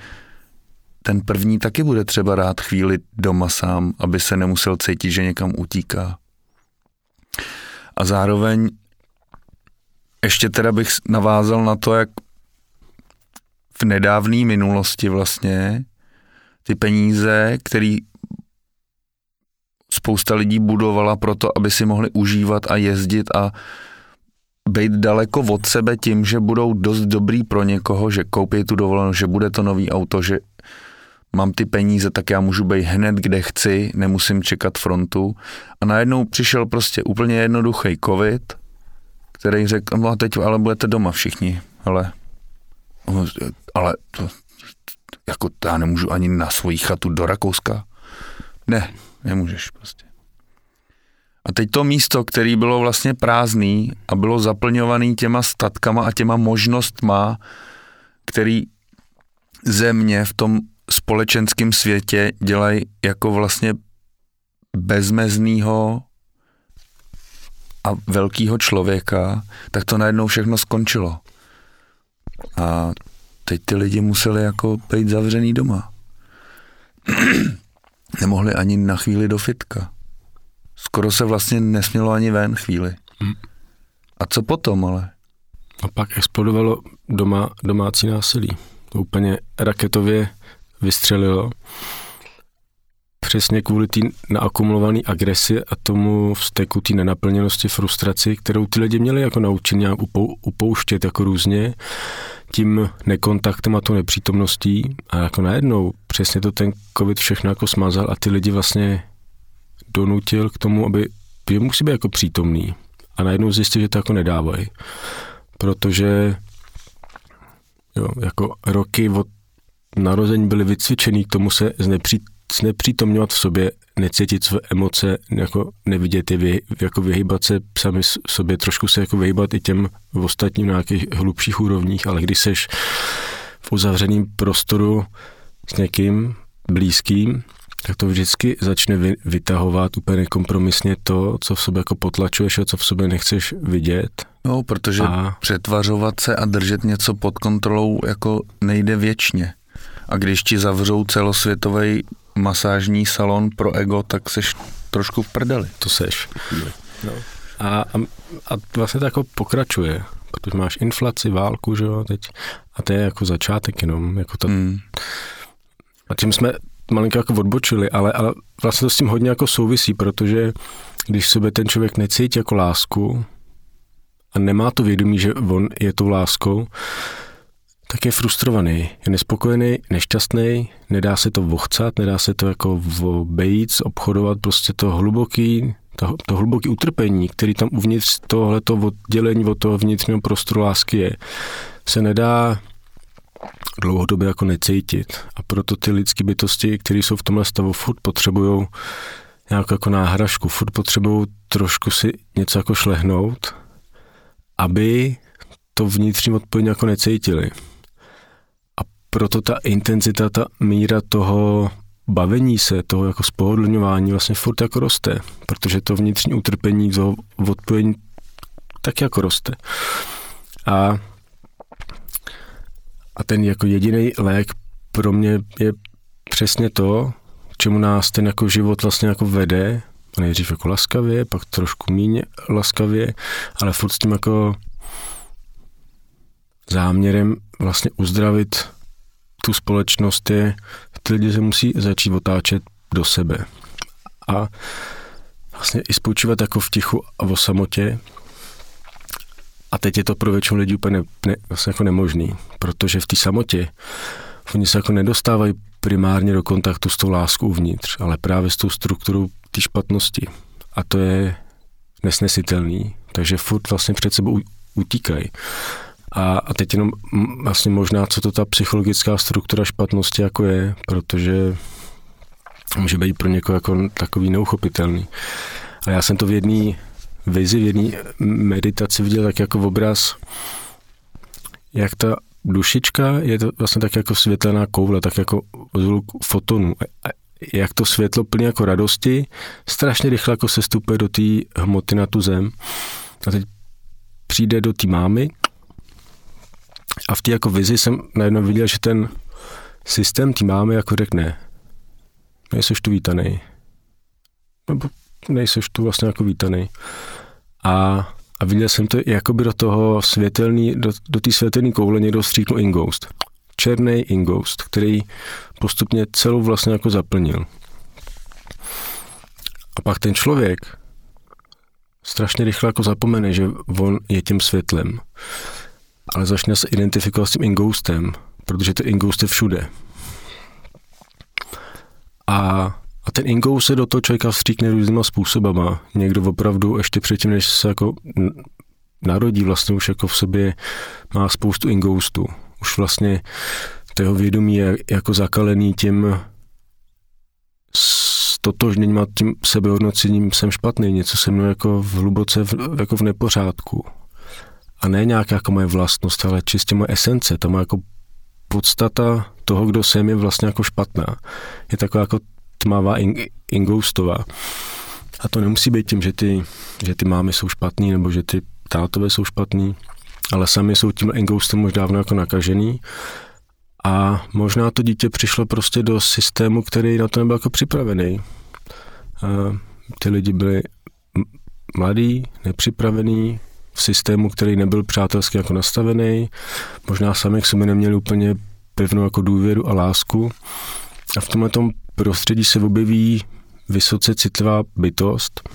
ten první taky bude třeba rád chvíli doma sám, aby se nemusel cítit, že někam utíká. A zároveň ještě teda bych navázal na to, jak v nedávné minulosti vlastně ty peníze, které spousta lidí budovala proto, aby si mohli užívat a jezdit a být daleko od sebe tím, že budou dost dobrý pro někoho, že koupí tu dovolenou, že bude to nový auto, že mám ty peníze, tak já můžu být hned, kde chci, nemusím čekat frontu. A najednou přišel prostě úplně jednoduchý covid, který řekl, no a teď ale budete doma všichni, ale, ale to, jako já nemůžu ani na svoji chatu do Rakouska. Ne, nemůžeš prostě. A teď to místo, který bylo vlastně prázdný a bylo zaplňovaný těma statkama a těma možnostma, který země v tom společenském světě dělají jako vlastně bezmeznýho a velkého člověka, tak to najednou všechno skončilo. A teď ty lidi museli jako být zavřený doma. nemohli ani na chvíli do fitka. Skoro se vlastně nesmělo ani ven chvíli. Hmm. A co potom ale? A pak explodovalo doma, domácí násilí. To úplně raketově vystřelilo. Přesně kvůli té naakumulované agresi a tomu vzteku, té nenaplněnosti, frustraci, kterou ty lidi měli jako naučit nějak upou, upouštět jako různě, tím nekontaktem a tu nepřítomností a jako najednou přesně to ten covid všechno jako smazal a ty lidi vlastně donutil k tomu, aby že musí být jako přítomný a najednou zjistil, že to jako nedávají. Protože jo, jako roky od narození byly vycvičený k tomu se znepří, znepřítomňovat v sobě, necítit své emoce, jako nevidět je, vy, jako vyhybat se sami sobě, trošku se jako vyhybat i těm v ostatním na nějakých hlubších úrovních, ale když seš v uzavřeném prostoru s někým blízkým, tak to vždycky začne vy, vytahovat úplně kompromisně to, co v sobě jako potlačuješ a co v sobě nechceš vidět. No, protože a... přetvařovat se a držet něco pod kontrolou jako nejde věčně. A když ti zavřou celosvětový masážní salon pro ego, tak seš trošku v prdeli. To seš. No. A, a, a vlastně to jako pokračuje, protože máš inflaci, válku, že jo, teď. A to je jako začátek jenom, jako to... Mm. A tím jsme malinko jako odbočili, ale, ale vlastně to s tím hodně jako souvisí, protože když sobě ten člověk necítí jako lásku a nemá to vědomí, že on je tou láskou, tak je frustrovaný, je nespokojený, nešťastný, nedá se to vochcat, nedá se to jako obejít, obchodovat, prostě to hluboký, to, to hluboký utrpení, který tam uvnitř tohleto oddělení od toho vnitřního prostoru lásky je, se nedá dlouhodobě jako necítit. A proto ty lidské bytosti, které jsou v tomhle stavu, furt potřebují nějakou jako náhražku, furt potřebují trošku si něco jako šlehnout, aby to vnitřní odpověď jako necítili proto ta intenzita, ta míra toho bavení se, toho jako spohodlňování vlastně furt jako roste, protože to vnitřní utrpení, toho odpojení tak jako roste. A, a ten jako jediný lék pro mě je přesně to, čemu nás ten jako život vlastně jako vede, nejdřív jako laskavě, pak trošku méně laskavě, ale furt s tím jako záměrem vlastně uzdravit tu společnost je, ty lidi se musí začít otáčet do sebe. A vlastně i spočívat jako v tichu a o samotě. A teď je to pro většinu lidí úplně ne, ne, vlastně jako nemožný, protože v té samotě oni se jako nedostávají primárně do kontaktu s tou láskou uvnitř, ale právě s tou strukturou té špatnosti. A to je nesnesitelný, takže furt vlastně před sebou utíkají. A, a teď jenom vlastně možná, co to ta psychologická struktura špatnosti jako je, protože může být pro někoho jako takový neuchopitelný. A já jsem to v jedné vizi, v jedné meditaci viděl tak jako obraz, jak ta dušička je to vlastně tak jako světlená koule, tak jako zvuk fotonu. A jak to světlo plně jako radosti, strašně rychle jako se stupuje do té hmoty na tu zem. A teď přijde do té mámy a v té jako vizi jsem najednou viděl, že ten systém tý máme jako řekne, nejseš tu vítaný. Nebo nejseš tu vlastně jako vítaný. A, a viděl jsem to jakoby do toho světelný, do, do té světelné koule někdo stříknul ingoust. Černý ingoust, který postupně celou vlastně jako zaplnil. A pak ten člověk strašně rychle jako zapomene, že on je tím světlem ale začne se identifikovat s tím ingoustem, protože ten ingoust je všude. A, a ten ingoust se do toho člověka vstříkne různýma způsobama. Někdo opravdu ještě předtím, než se jako narodí, vlastně už jako v sobě má spoustu ingoustů. Už vlastně to jeho vědomí je jako zakalený tím totožněním a tím sebehodnocením jsem špatný, něco se mnou jako v hluboce v, jako v nepořádku a ne nějaká jako moje vlastnost, ale čistě moje esence, ta moje jako podstata toho, kdo jsem, je vlastně jako špatná. Je taková jako tmavá, ingoustová. A to nemusí být tím, že ty, že ty mámy jsou špatný, nebo že ty tátové jsou špatný, ale sami jsou tím ingoustem možná dávno jako nakažený A možná to dítě přišlo prostě do systému, který na to nebyl jako připravený. A ty lidi byli mladí, nepřipravení, v systému, který nebyl přátelsky jako nastavený. Možná sami k sobě neměli úplně pevnou jako důvěru a lásku. A v tomhle prostředí se objeví vysoce citlivá bytost,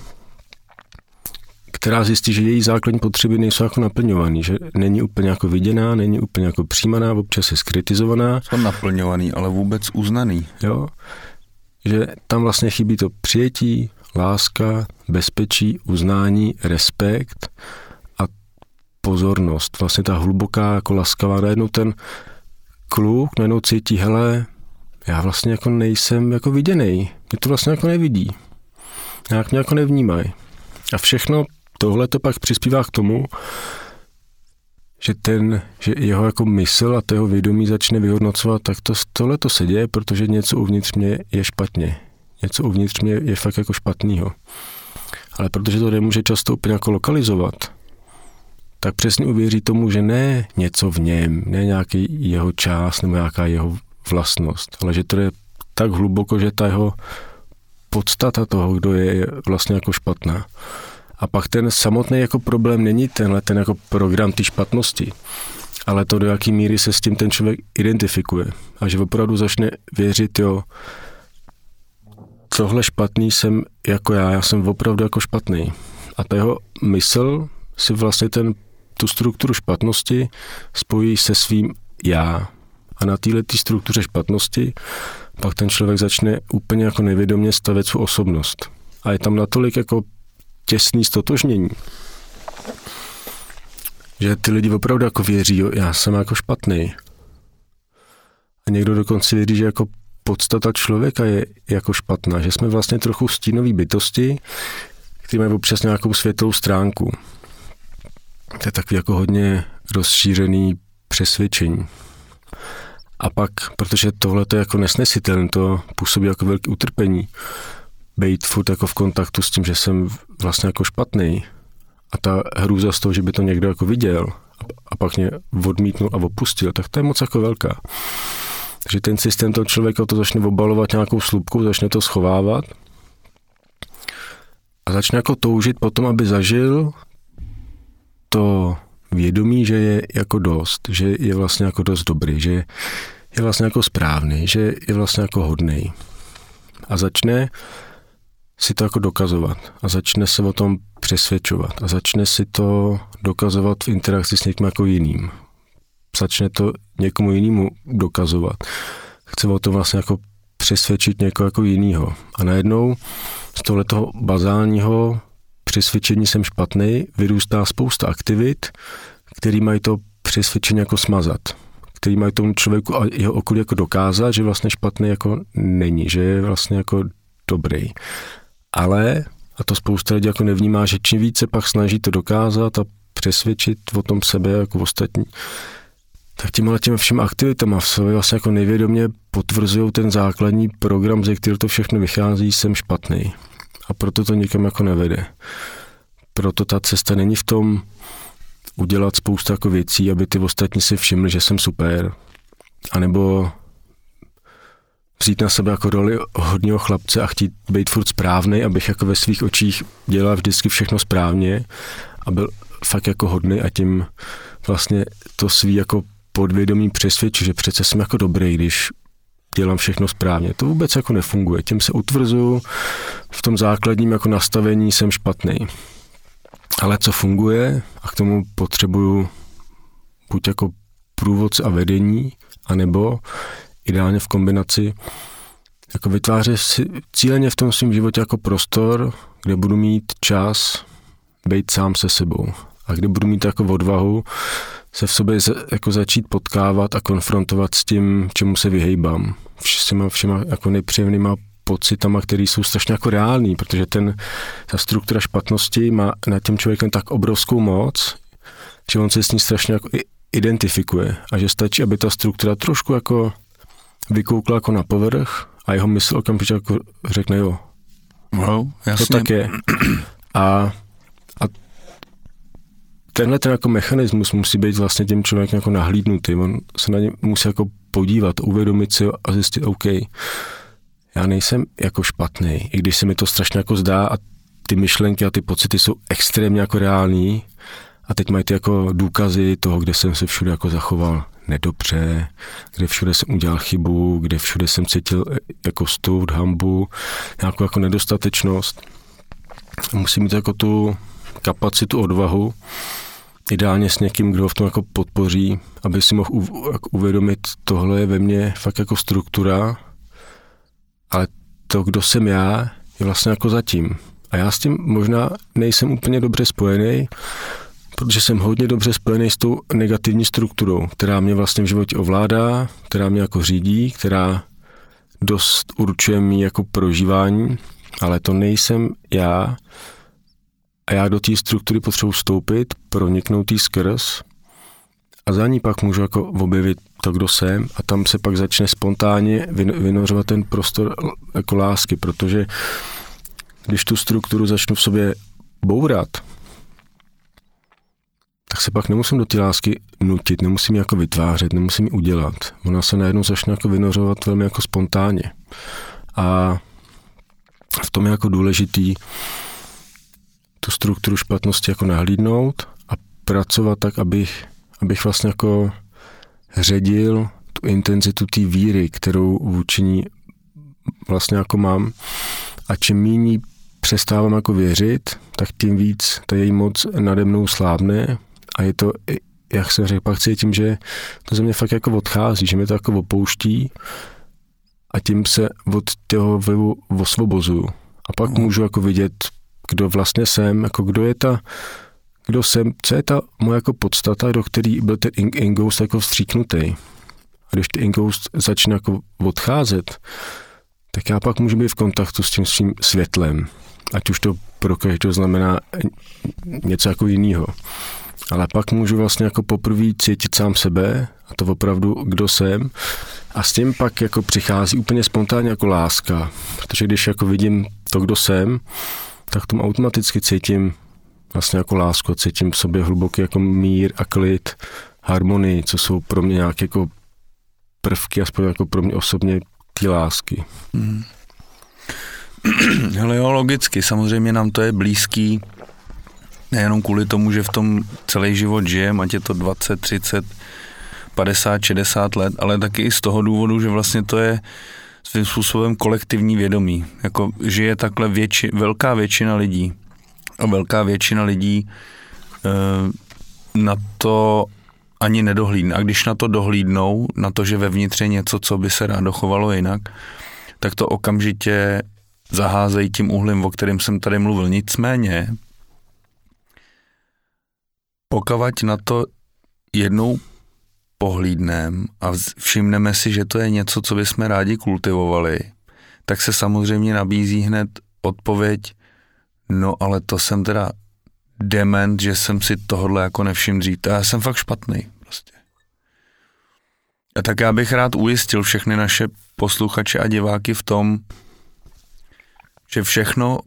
která zjistí, že její základní potřeby nejsou jako naplňované, že není úplně jako viděná, není úplně jako přijímaná, občas je skritizovaná. Jsou naplňovaný, ale vůbec uznaný. Jo, že tam vlastně chybí to přijetí, láska, bezpečí, uznání, respekt pozornost. Vlastně ta hluboká, jako laskavá, najednou ten kluk najednou cítí, hele, já vlastně jako nejsem jako viděný. Mě to vlastně jako nevidí. Nějak mě jako nevnímají. A všechno tohle to pak přispívá k tomu, že ten, že jeho jako mysl a toho vědomí začne vyhodnocovat, tak to, tohle to se děje, protože něco uvnitř mě je špatně. Něco uvnitř mě je fakt jako špatného. Ale protože to nemůže často úplně jako lokalizovat, tak přesně uvěří tomu, že ne něco v něm, ne nějaký jeho čas nebo nějaká jeho vlastnost, ale že to je tak hluboko, že ta jeho podstata toho, kdo je, je vlastně jako špatná. A pak ten samotný jako problém není tenhle ten jako program ty špatnosti, ale to, do jaký míry se s tím ten člověk identifikuje. A že opravdu začne věřit, jo, tohle špatný jsem jako já, já jsem opravdu jako špatný. A ta jeho mysl si vlastně ten, tu strukturu špatnosti spojí se svým já. A na této tý struktuře špatnosti pak ten člověk začne úplně jako nevědomě stavět svou osobnost. A je tam natolik jako těsný stotožnění, že ty lidi opravdu jako věří, jo, já jsem jako špatný. A někdo dokonce věří, že jako podstata člověka je jako špatná, že jsme vlastně trochu stínový bytosti, které mají občas nějakou světlou stránku. To je takový jako hodně rozšířený přesvědčení. A pak, protože tohle je jako nesnesitelné, to působí jako velké utrpení, být furt jako v kontaktu s tím, že jsem vlastně jako špatný a ta hrůza z toho, že by to někdo jako viděl a pak mě odmítnul a opustil, tak to je moc jako velká. Takže ten systém toho člověka to začne obalovat nějakou slupkou, začne to schovávat a začne jako toužit potom, aby zažil to vědomí, že je jako dost, že je vlastně jako dost dobrý, že je vlastně jako správný, že je vlastně jako hodný. A začne si to jako dokazovat a začne se o tom přesvědčovat a začne si to dokazovat v interakci s někým jako jiným. Začne to někomu jinému dokazovat. Chce o tom vlastně jako přesvědčit někoho jako jinýho. A najednou z tohletoho bazálního přesvědčení jsem špatný vyrůstá spousta aktivit, který mají to přesvědčení jako smazat který mají tomu člověku a jeho okolí jako dokázat, že vlastně špatný jako není, že je vlastně jako dobrý. Ale, a to spousta lidí jako nevnímá, že čím více pak snaží to dokázat a přesvědčit o tom sebe jako ostatní, tak těma těmi všemi aktivitama v sobě vlastně jako nevědomě potvrzují ten základní program, ze kterého to všechno vychází, jsem špatný. A proto to nikam jako nevede. Proto ta cesta není v tom udělat spoustu jako věcí, aby ty ostatní si všimli, že jsem super. A nebo vzít na sebe jako roli hodního chlapce a chtít být furt správný, abych jako ve svých očích dělal vždycky všechno správně a byl fakt jako hodný a tím vlastně to svý jako podvědomí přesvědčí, že přece jsem jako dobrý, když dělám všechno správně. To vůbec jako nefunguje. Tím se utvrzuju v tom základním jako nastavení jsem špatný. Ale co funguje a k tomu potřebuju buď jako průvodce a vedení, anebo ideálně v kombinaci jako vytvářet si cíleně v tom svém životě jako prostor, kde budu mít čas být sám se sebou a kde budu mít jako odvahu se v sobě jako začít potkávat a konfrontovat s tím, čemu se vyhejbám. Všema, všema jako nepříjemnýma pocitama, které jsou strašně jako reální, protože ten, ta struktura špatnosti má nad tím člověkem tak obrovskou moc, že on se s ní strašně jako identifikuje a že stačí, aby ta struktura trošku jako vykoukla jako na povrch a jeho mysl okamžitě jako řekne jo. No, jasně. To tak je. A tenhle ten jako mechanismus musí být vlastně tím člověkem jako nahlídnutý. On se na ně musí jako podívat, uvědomit si a zjistit, OK, já nejsem jako špatný, i když se mi to strašně jako zdá a ty myšlenky a ty pocity jsou extrémně jako reální a teď mají ty jako důkazy toho, kde jsem se všude jako zachoval nedobře, kde všude jsem udělal chybu, kde všude jsem cítil eh, jako stud, hambu, nějakou jako nedostatečnost. Musím mít jako tu kapacitu, odvahu, ideálně s někým, kdo v tom jako podpoří, aby si mohl uvědomit, tohle je ve mně fakt jako struktura, ale to, kdo jsem já, je vlastně jako zatím. A já s tím možná nejsem úplně dobře spojený, protože jsem hodně dobře spojený s tou negativní strukturou, která mě vlastně v životě ovládá, která mě jako řídí, která dost určuje mi jako prožívání, ale to nejsem já a já do té struktury potřebuji vstoupit, proniknout jí skrz a za ní pak můžu jako objevit to, kdo jsem a tam se pak začne spontánně vynořovat ten prostor jako lásky, protože když tu strukturu začnu v sobě bourat, tak se pak nemusím do té lásky nutit, nemusím ji jako vytvářet, nemusím ji udělat. Ona se najednou začne jako vynořovat velmi jako spontánně. A v tom je jako důležitý tu strukturu špatnosti jako nahlídnout a pracovat tak, abych, abych vlastně jako ředil tu intenzitu té víry, kterou vůči ní vlastně jako mám a čím méně přestávám jako věřit, tak tím víc ta její moc nade mnou slábne a je to, jak jsem řekl, pak cítím, že to ze mě fakt jako odchází, že mě to jako opouští a tím se od toho vlivu osvobozuju. A pak mm. můžu jako vidět, kdo vlastně jsem, jako kdo je ta, kdo jsem, co je ta moje jako podstata, do který byl ten ingoust jako vstříknutý. A když ten ingoust začne jako odcházet, tak já pak můžu být v kontaktu s tím svým světlem. Ať už to pro každého znamená něco jako jiného. Ale pak můžu vlastně jako poprvé cítit sám sebe a to opravdu, kdo jsem. A s tím pak jako přichází úplně spontánně jako láska. Protože když jako vidím to, kdo jsem, tak tomu automaticky cítím vlastně jako lásku, cítím v sobě hluboký jako mír a klid, harmonii, co jsou pro mě nějaké jako prvky, aspoň jako pro mě osobně ty lásky. Hmm. Hele jo, logicky, samozřejmě nám to je blízký, nejenom kvůli tomu, že v tom celý život žijeme, ať je to 20, 30, 50, 60 let, ale taky i z toho důvodu, že vlastně to je svým způsobem kolektivní vědomí. Jako žije takhle větši, velká většina lidí. A velká většina lidí e, na to ani nedohlídne. A když na to dohlídnou, na to, že vevnitř je něco, co by se rádo chovalo jinak, tak to okamžitě zaházejí tím uhlím, o kterém jsem tady mluvil. Nicméně, pokavať na to jednou pohlídnem a všimneme si, že to je něco, co bychom rádi kultivovali, tak se samozřejmě nabízí hned odpověď, no ale to jsem teda dement, že jsem si tohle jako nevšiml dřív. To já jsem fakt špatný prostě. A tak já bych rád ujistil všechny naše posluchače a diváky v tom, že všechno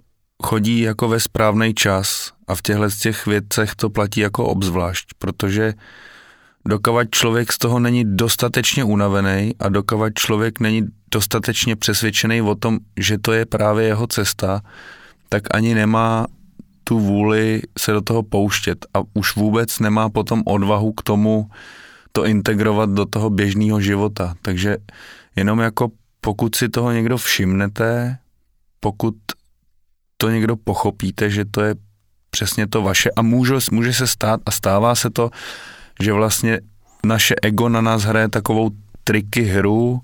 chodí jako ve správný čas a v těchto těch věcech to platí jako obzvlášť, protože dokovat člověk z toho není dostatečně unavený a dokovat člověk není dostatečně přesvědčený o tom, že to je právě jeho cesta, tak ani nemá tu vůli se do toho pouštět a už vůbec nemá potom odvahu k tomu to integrovat do toho běžného života. Takže jenom jako pokud si toho někdo všimnete, pokud to někdo pochopíte, že to je přesně to vaše a může, může se stát a stává se to, že vlastně naše ego na nás hraje takovou triky hru,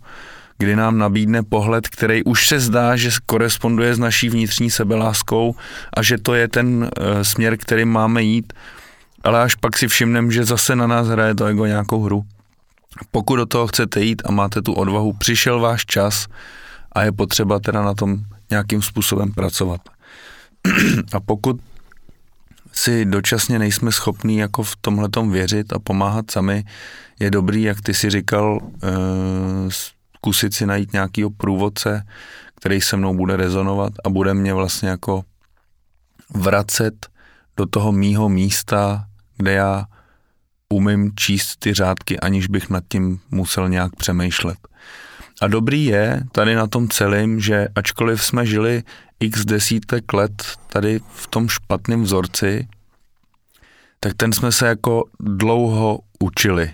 kdy nám nabídne pohled, který už se zdá, že koresponduje s naší vnitřní sebeláskou a že to je ten uh, směr, který máme jít, ale až pak si všimneme, že zase na nás hraje to ego nějakou hru. Pokud do toho chcete jít a máte tu odvahu, přišel váš čas a je potřeba teda na tom nějakým způsobem pracovat. a pokud si dočasně nejsme schopní jako v tomhletom věřit a pomáhat sami, je dobrý, jak ty si říkal, eh, zkusit si najít nějakýho průvodce, který se mnou bude rezonovat a bude mě vlastně jako vracet do toho mýho místa, kde já umím číst ty řádky, aniž bych nad tím musel nějak přemýšlet. A dobrý je tady na tom celém, že ačkoliv jsme žili x desítek let tady v tom špatném vzorci, tak ten jsme se jako dlouho učili.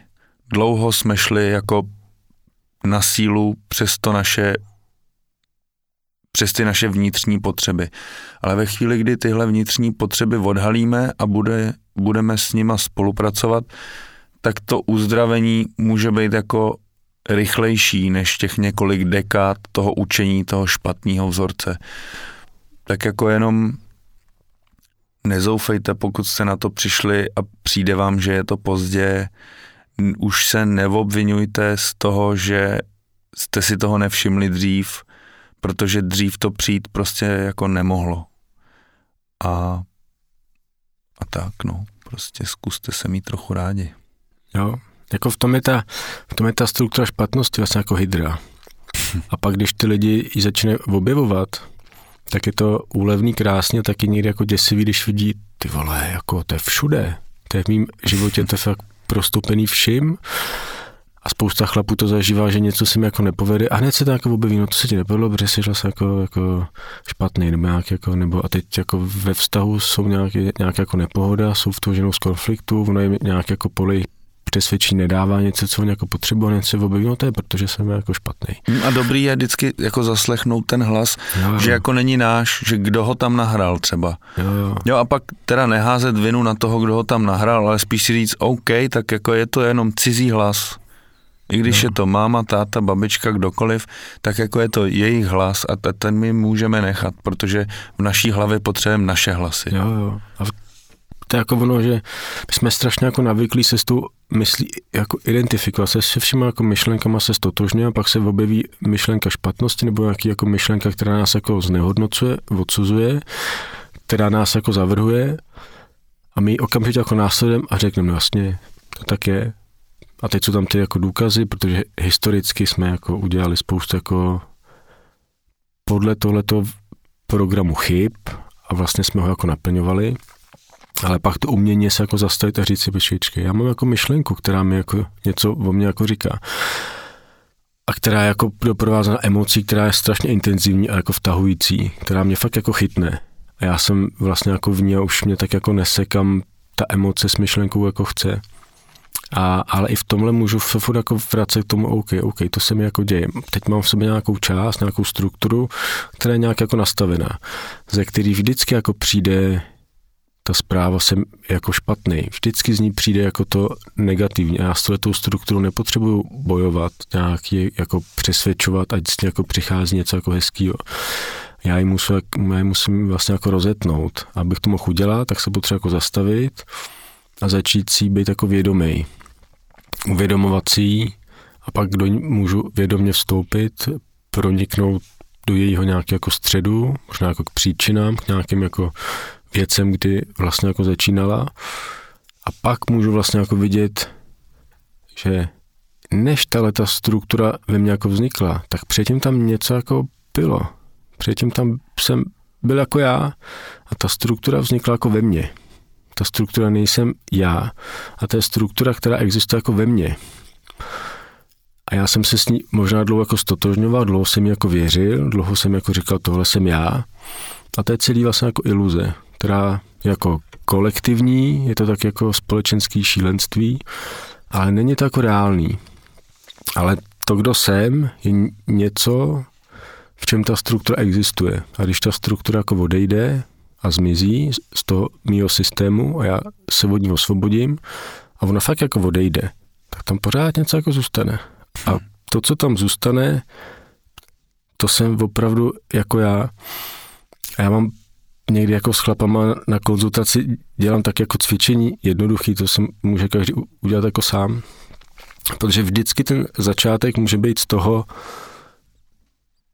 Dlouho jsme šli jako na sílu přes to naše přes ty naše vnitřní potřeby. Ale ve chvíli, kdy tyhle vnitřní potřeby odhalíme a bude, budeme s nima spolupracovat, tak to uzdravení může být jako rychlejší než těch několik dekád toho učení toho špatného vzorce. Tak jako jenom nezoufejte, pokud jste na to přišli a přijde vám, že je to pozdě, už se neobvinujte z toho, že jste si toho nevšimli dřív, protože dřív to přijít prostě jako nemohlo. A, a tak, no, prostě zkuste se mít trochu rádi. Jo, jako v tom je ta, v tom je ta struktura špatnosti vlastně jako hydra. A pak, když ty lidi ji začne objevovat, tak je to úlevný krásně, taky někdy jako děsivý, když vidí, ty vole, jako to je všude. To je v mém životě, to je fakt prostupený vším a spousta chlapů to zažívá, že něco se mi jako nepovede a hned se to jako objeví, no to se ti nepovedlo, protože jsi se jako, jako špatný, nebo nějak jako, nebo a teď jako ve vztahu jsou nějaké, nějak jako nepohoda, jsou v toho ženou z konfliktu, ono je nějak jako poli přesvědčí nedává něco, co on jako potřebuje, něco objeví, no to je protože jsem jako špatný. A dobrý je vždycky jako zaslechnout ten hlas, jo, jo. že jako není náš, že kdo ho tam nahrál třeba. Jo, jo. jo a pak teda neházet vinu na toho, kdo ho tam nahrál, ale spíš si říct, OK, tak jako je to jenom cizí hlas. I když no. je to máma, táta, babička, kdokoliv, tak jako je to jejich hlas a ten my můžeme nechat, protože v naší hlavě potřebujeme naše hlasy. Jo, jo. A to je jako ono, že my jsme strašně jako navyklí se s tou myslí, jako identifikovat se se všema jako myšlenkama se stotožně a pak se objeví myšlenka špatnosti nebo nějaký jako myšlenka, která nás jako znehodnocuje, odsuzuje, která nás jako zavrhuje a my okamžitě jako následem a řekneme, vlastně, to tak je, a teď jsou tam ty jako důkazy, protože historicky jsme jako udělali spoustu jako podle tohleto programu chyb a vlastně jsme ho jako naplňovali. Ale pak to umění se jako zastavit a říct si, počkej, já mám jako myšlenku, která mi jako něco o mě jako říká. A která je jako doprovázena emocí, která je strašně intenzivní a jako vtahující, která mě fakt jako chytne. A já jsem vlastně jako v ní a už mě tak jako nesekam ta emoce s myšlenkou jako chce. A, ale i v tomhle můžu furt jako vracet k tomu, OK, OK, to se mi jako děje. Teď mám v sobě nějakou část, nějakou strukturu, která je nějak jako nastavená, ze který vždycky jako přijde ta zpráva jsem jako špatný. Vždycky z ní přijde jako to negativní. Já s tou strukturu nepotřebuju bojovat, nějak je jako přesvědčovat, ať jako přichází něco jako hezkého. Já ji musím, já ji musím vlastně jako rozetnout. Abych to mohl udělat, tak se potřebuji jako zastavit a začít si být jako vědomý. Ji a pak do ní můžu vědomě vstoupit, proniknout do jejího nějakého jako středu, možná jako k příčinám, k nějakým jako věcem, kdy vlastně jako začínala a pak můžu vlastně jako vidět, že než tahle ta struktura ve mně jako vznikla, tak předtím tam něco jako bylo. Předtím tam jsem byl jako já a ta struktura vznikla jako ve mně. Ta struktura nejsem já a to je struktura, která existuje jako ve mně. A já jsem se s ní možná dlouho jako stotožňoval, dlouho jsem jako věřil, dlouho jsem jako říkal, tohle jsem já. A to je celý vlastně jako iluze, která jako kolektivní, je to tak jako společenský šílenství, ale není to jako reálný. Ale to, kdo jsem, je něco, v čem ta struktura existuje. A když ta struktura jako odejde a zmizí z toho mýho systému a já se od ní osvobodím a ona fakt jako odejde, tak tam pořád něco jako zůstane. A to, co tam zůstane, to jsem opravdu jako já. A já mám někdy jako s chlapama na konzultaci dělám tak jako cvičení jednoduchý, to se může každý udělat jako sám. Protože vždycky ten začátek může být z toho,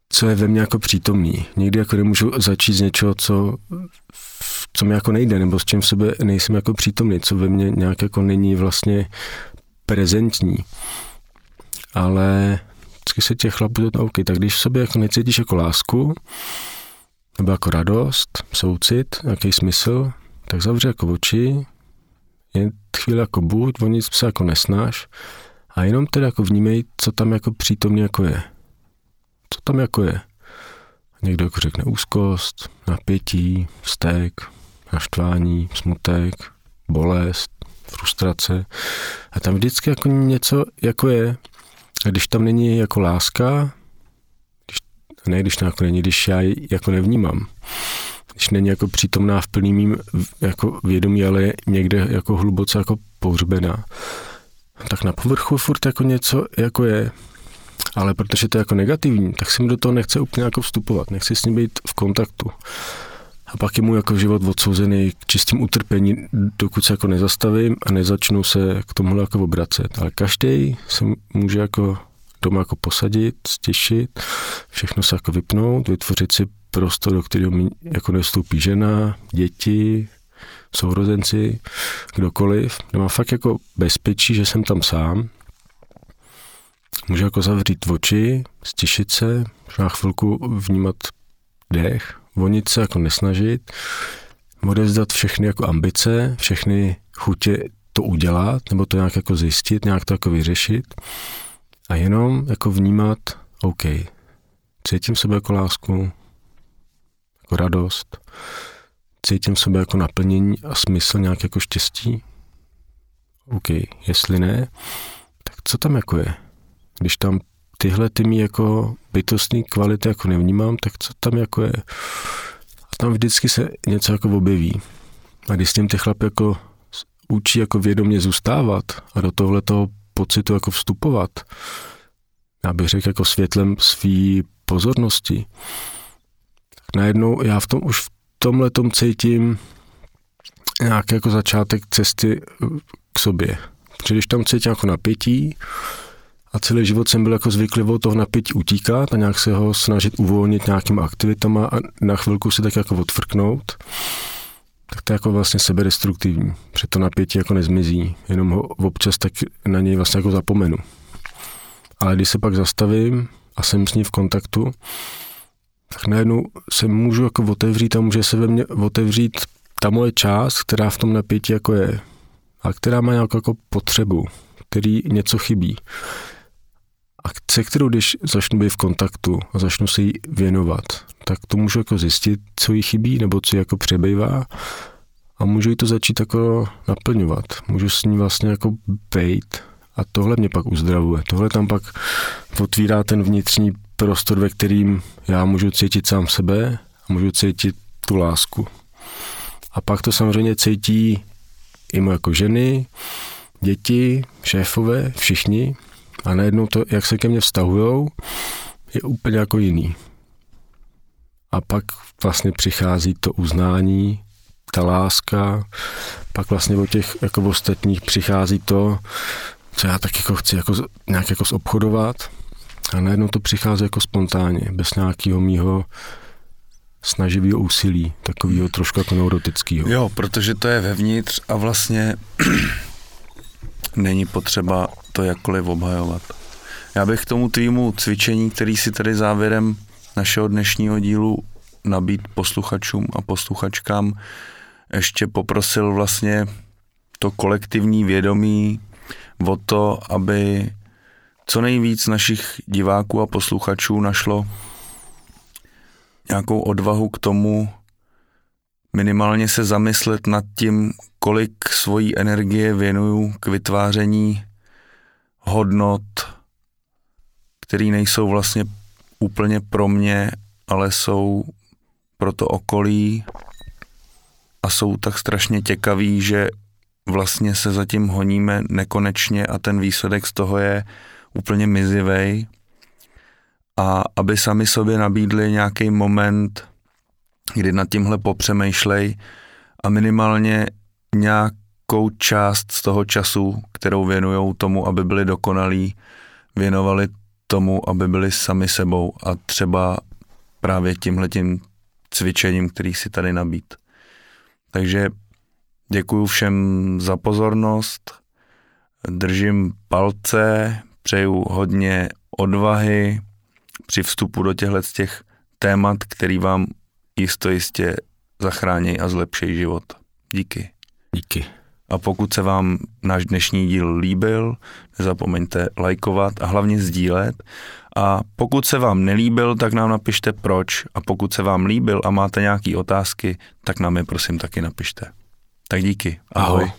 co je ve mně jako přítomný. Někdy jako nemůžu začít z něčeho, co, co mi jako nejde, nebo s čím v sebe nejsem jako přítomný, co ve mně nějak jako není vlastně prezentní. Ale vždycky se těch chlapů to OK, tak když v sobě jako necítíš jako lásku, nebo jako radost, soucit, nějaký smysl, tak zavři jako oči, Jen chvíli jako buď, o nic se jako nesnáš a jenom tedy jako vnímej, co tam jako přítomně jako je. Co tam jako je. Někdo jako řekne úzkost, napětí, vztek, naštvání, smutek, bolest, frustrace. A tam vždycky jako něco jako je. A když tam není jako láska, ne když jako není, když já ji jako nevnímám, když není jako přítomná v plným mým jako vědomí, ale je někde jako hluboce jako pohřbená, tak na povrchu furt jako něco jako je, ale protože to je jako negativní, tak si mi do toho nechce úplně jako vstupovat, nechci s ním být v kontaktu. A pak je mu jako život odsouzený k čistým utrpení, dokud se jako nezastavím a nezačnu se k tomu jako obracet. Ale každý se může jako doma jako posadit, stěšit, všechno se jako vypnout, vytvořit si prostor, do kterého jako nestoupí žena, děti, sourozenci, kdokoliv, kde má fakt jako bezpečí, že jsem tam sám. Můžu jako zavřít oči, stišit se, na chvilku vnímat dech, vonit se jako nesnažit, odevzdat všechny jako ambice, všechny chutě to udělat, nebo to nějak jako zjistit, nějak to jako vyřešit a jenom jako vnímat, OK, cítím sebe jako lásku, jako radost, cítím sebe jako naplnění a smysl nějak jako štěstí? OK, jestli ne, tak co tam jako je? Když tam tyhle ty mý jako bytostní kvality jako nevnímám, tak co tam jako je? A tam vždycky se něco jako objeví. A když s tím ty chlap jako učí jako vědomě zůstávat a do tohle toho pocitu jako vstupovat, já bych řekl jako světlem svý pozornosti, tak najednou já v tom už v tomhle tom cítím nějaký jako začátek cesty k sobě. Protože když tam cítím jako napětí, a celý život jsem byl jako zvyklý od toho napětí utíkat a nějak se ho snažit uvolnit nějakým aktivitama a na chvilku si tak jako odfrknout, tak to je jako vlastně sebedestruktivní, protože to napětí jako nezmizí, jenom ho občas tak na něj vlastně jako zapomenu. Ale když se pak zastavím a jsem s ní v kontaktu, tak najednou se můžu jako otevřít a může se ve mně otevřít ta moje část, která v tom napětí jako je a která má nějakou jako potřebu, který něco chybí a se kterou, když začnu být v kontaktu a začnu se jí věnovat, tak to můžu jako zjistit, co jí chybí nebo co jí jako přebývá a můžu jí to začít jako naplňovat. Můžu s ní vlastně jako bejt a tohle mě pak uzdravuje. Tohle tam pak otvírá ten vnitřní prostor, ve kterým já můžu cítit sám sebe a můžu cítit tu lásku. A pak to samozřejmě cítí i moje jako ženy, děti, šéfové, všichni, a najednou to, jak se ke mně vztahujou, je úplně jako jiný. A pak vlastně přichází to uznání, ta láska, pak vlastně o těch jako ostatních přichází to, co já tak jako chci jako, nějak jako zobchodovat a najednou to přichází jako spontánně, bez nějakého mýho snaživého úsilí, takového trošku jako neurotického. Jo, protože to je vevnitř a vlastně není potřeba to jakkoliv obhajovat. Já bych k tomu týmu cvičení, který si tady závěrem našeho dnešního dílu nabít posluchačům a posluchačkám, ještě poprosil vlastně to kolektivní vědomí o to, aby co nejvíc našich diváků a posluchačů našlo nějakou odvahu k tomu minimálně se zamyslet nad tím, kolik svojí energie věnuju k vytváření hodnot, které nejsou vlastně úplně pro mě, ale jsou pro to okolí a jsou tak strašně těkaví, že vlastně se zatím honíme nekonečně a ten výsledek z toho je úplně mizivej. A aby sami sobě nabídli nějaký moment, kdy nad tímhle popřemýšlej a minimálně nějakou část z toho času, kterou věnují tomu, aby byli dokonalí, věnovali tomu, aby byli sami sebou a třeba právě tímhletím cvičením, který si tady nabít. Takže děkuji všem za pozornost, držím palce, přeju hodně odvahy při vstupu do těchto těch témat, který vám jisto jistě zachrání a zlepší život. Díky. Díky. A pokud se vám náš dnešní díl líbil, nezapomeňte lajkovat a hlavně sdílet. A pokud se vám nelíbil, tak nám napište proč. A pokud se vám líbil a máte nějaké otázky, tak nám je prosím taky napište. Tak díky. Ahoj. Ahoj.